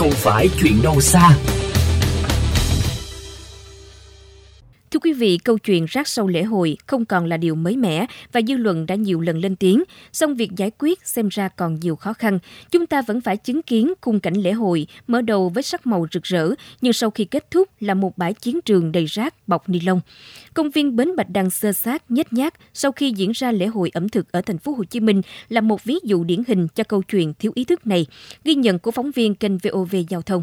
không phải chuyện đâu xa. Quý vị, câu chuyện rác sau lễ hội không còn là điều mới mẻ và dư luận đã nhiều lần lên tiếng, song việc giải quyết xem ra còn nhiều khó khăn. Chúng ta vẫn phải chứng kiến khung cảnh lễ hội mở đầu với sắc màu rực rỡ, nhưng sau khi kết thúc là một bãi chiến trường đầy rác bọc ni lông. Công viên Bến Bạch Đằng sơ sát nhét nhát sau khi diễn ra lễ hội ẩm thực ở thành phố Hồ Chí Minh là một ví dụ điển hình cho câu chuyện thiếu ý thức này, ghi nhận của phóng viên kênh VOV Giao thông.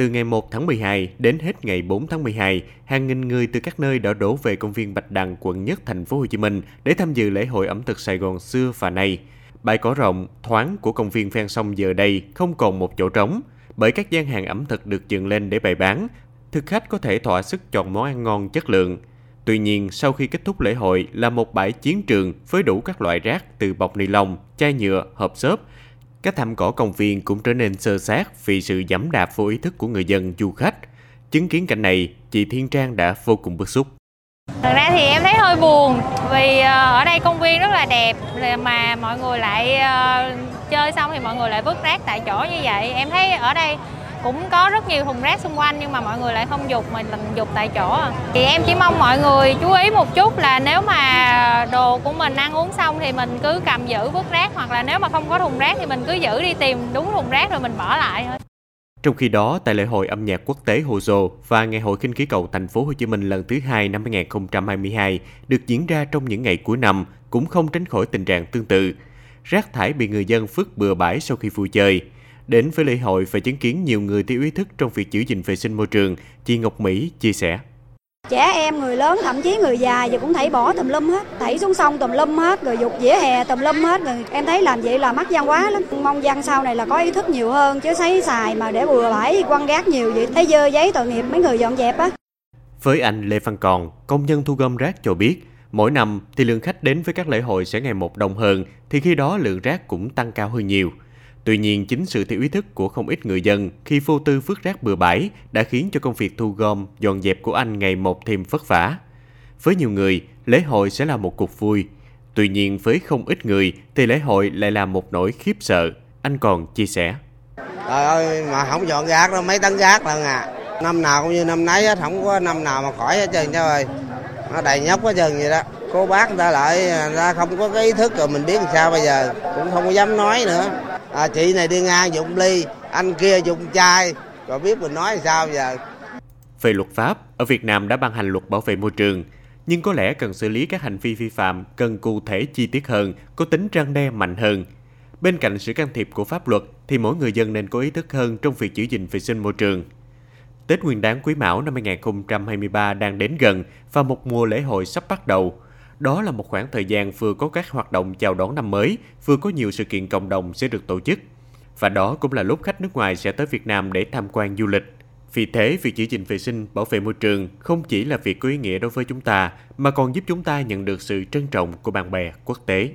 Từ ngày 1 tháng 12 đến hết ngày 4 tháng 12, hàng nghìn người từ các nơi đã đổ về công viên Bạch Đằng, quận Nhất, thành phố Hồ Chí Minh để tham dự lễ hội ẩm thực Sài Gòn xưa và nay. Bãi cỏ rộng, thoáng của công viên ven sông giờ đây không còn một chỗ trống, bởi các gian hàng ẩm thực được dựng lên để bày bán. Thực khách có thể thỏa sức chọn món ăn ngon chất lượng. Tuy nhiên, sau khi kết thúc lễ hội là một bãi chiến trường với đủ các loại rác từ bọc ni lông, chai nhựa, hộp xốp, các thảm cỏ công viên cũng trở nên sơ sát vì sự giẫm đạp vô ý thức của người dân du khách. Chứng kiến cảnh này, chị Thiên Trang đã vô cùng bức xúc. Thật ra thì em thấy hơi buồn vì ờ, ở đây công viên rất là đẹp mà mọi người lại ờ, chơi xong thì mọi người lại vứt rác tại chỗ như vậy. Em thấy ở đây cũng có rất nhiều thùng rác xung quanh nhưng mà mọi người lại không dục mình làm dục tại chỗ à. thì em chỉ mong mọi người chú ý một chút là nếu mà đồ của mình ăn uống xong thì mình cứ cầm giữ vứt rác hoặc là nếu mà không có thùng rác thì mình cứ giữ đi tìm đúng thùng rác rồi mình bỏ lại thôi trong khi đó, tại lễ hội âm nhạc quốc tế Hồ Dô và ngày hội khinh khí cầu thành phố Hồ Chí Minh lần thứ hai năm 2022 được diễn ra trong những ngày cuối năm cũng không tránh khỏi tình trạng tương tự. Rác thải bị người dân vứt bừa bãi sau khi vui chơi. Đến với lễ hội và chứng kiến nhiều người thiếu ý thức trong việc giữ gìn vệ sinh môi trường, chị Ngọc Mỹ chia sẻ. Trẻ em, người lớn, thậm chí người già giờ cũng thảy bỏ tùm lum hết, thảy xuống sông tùm lum hết, rồi dục dĩa hè tùm lum hết, rồi em thấy làm vậy là mắc văn hóa lắm. Mong dân sau này là có ý thức nhiều hơn, chứ thấy xài mà để bừa bãi quăng rác nhiều vậy, thấy dơ giấy tội nghiệp mấy người dọn dẹp á. Với anh Lê Văn Còn, công nhân thu gom rác cho biết, mỗi năm thì lượng khách đến với các lễ hội sẽ ngày một đông hơn, thì khi đó lượng rác cũng tăng cao hơn nhiều. Tuy nhiên, chính sự thiếu ý thức của không ít người dân khi vô tư vứt rác bừa bãi đã khiến cho công việc thu gom, dọn dẹp của anh ngày một thêm vất vả. Với nhiều người, lễ hội sẽ là một cuộc vui. Tuy nhiên, với không ít người thì lễ hội lại là một nỗi khiếp sợ. Anh còn chia sẻ. Trời ơi, mà không dọn rác đâu, mấy tấn rác lần à. Năm nào cũng như năm nấy hết, không có năm nào mà khỏi hết trơn trời ơi. Nó đầy nhóc hết trơn vậy đó. Cô bác người ta lại, người ta không có cái ý thức rồi mình biết làm sao bây giờ. Cũng không có dám nói nữa. À, chị này đi ngang dụng ly anh kia dùng chai. Rồi biết mình nói làm sao giờ. Về luật pháp ở Việt Nam đã ban hành luật bảo vệ môi trường. Nhưng có lẽ cần xử lý các hành vi vi phạm cần cụ thể chi tiết hơn có tính răng đe mạnh hơn. Bên cạnh sự can thiệp của pháp luật thì mỗi người dân nên có ý thức hơn trong việc giữ gìn vệ sinh môi trường. Tết Nguyên đán Quý Mão năm 2023 đang đến gần và một mùa lễ hội sắp bắt đầu. Đó là một khoảng thời gian vừa có các hoạt động chào đón năm mới, vừa có nhiều sự kiện cộng đồng sẽ được tổ chức. Và đó cũng là lúc khách nước ngoài sẽ tới Việt Nam để tham quan du lịch. Vì thế, việc giữ gìn vệ sinh, bảo vệ môi trường không chỉ là việc có ý nghĩa đối với chúng ta, mà còn giúp chúng ta nhận được sự trân trọng của bạn bè quốc tế.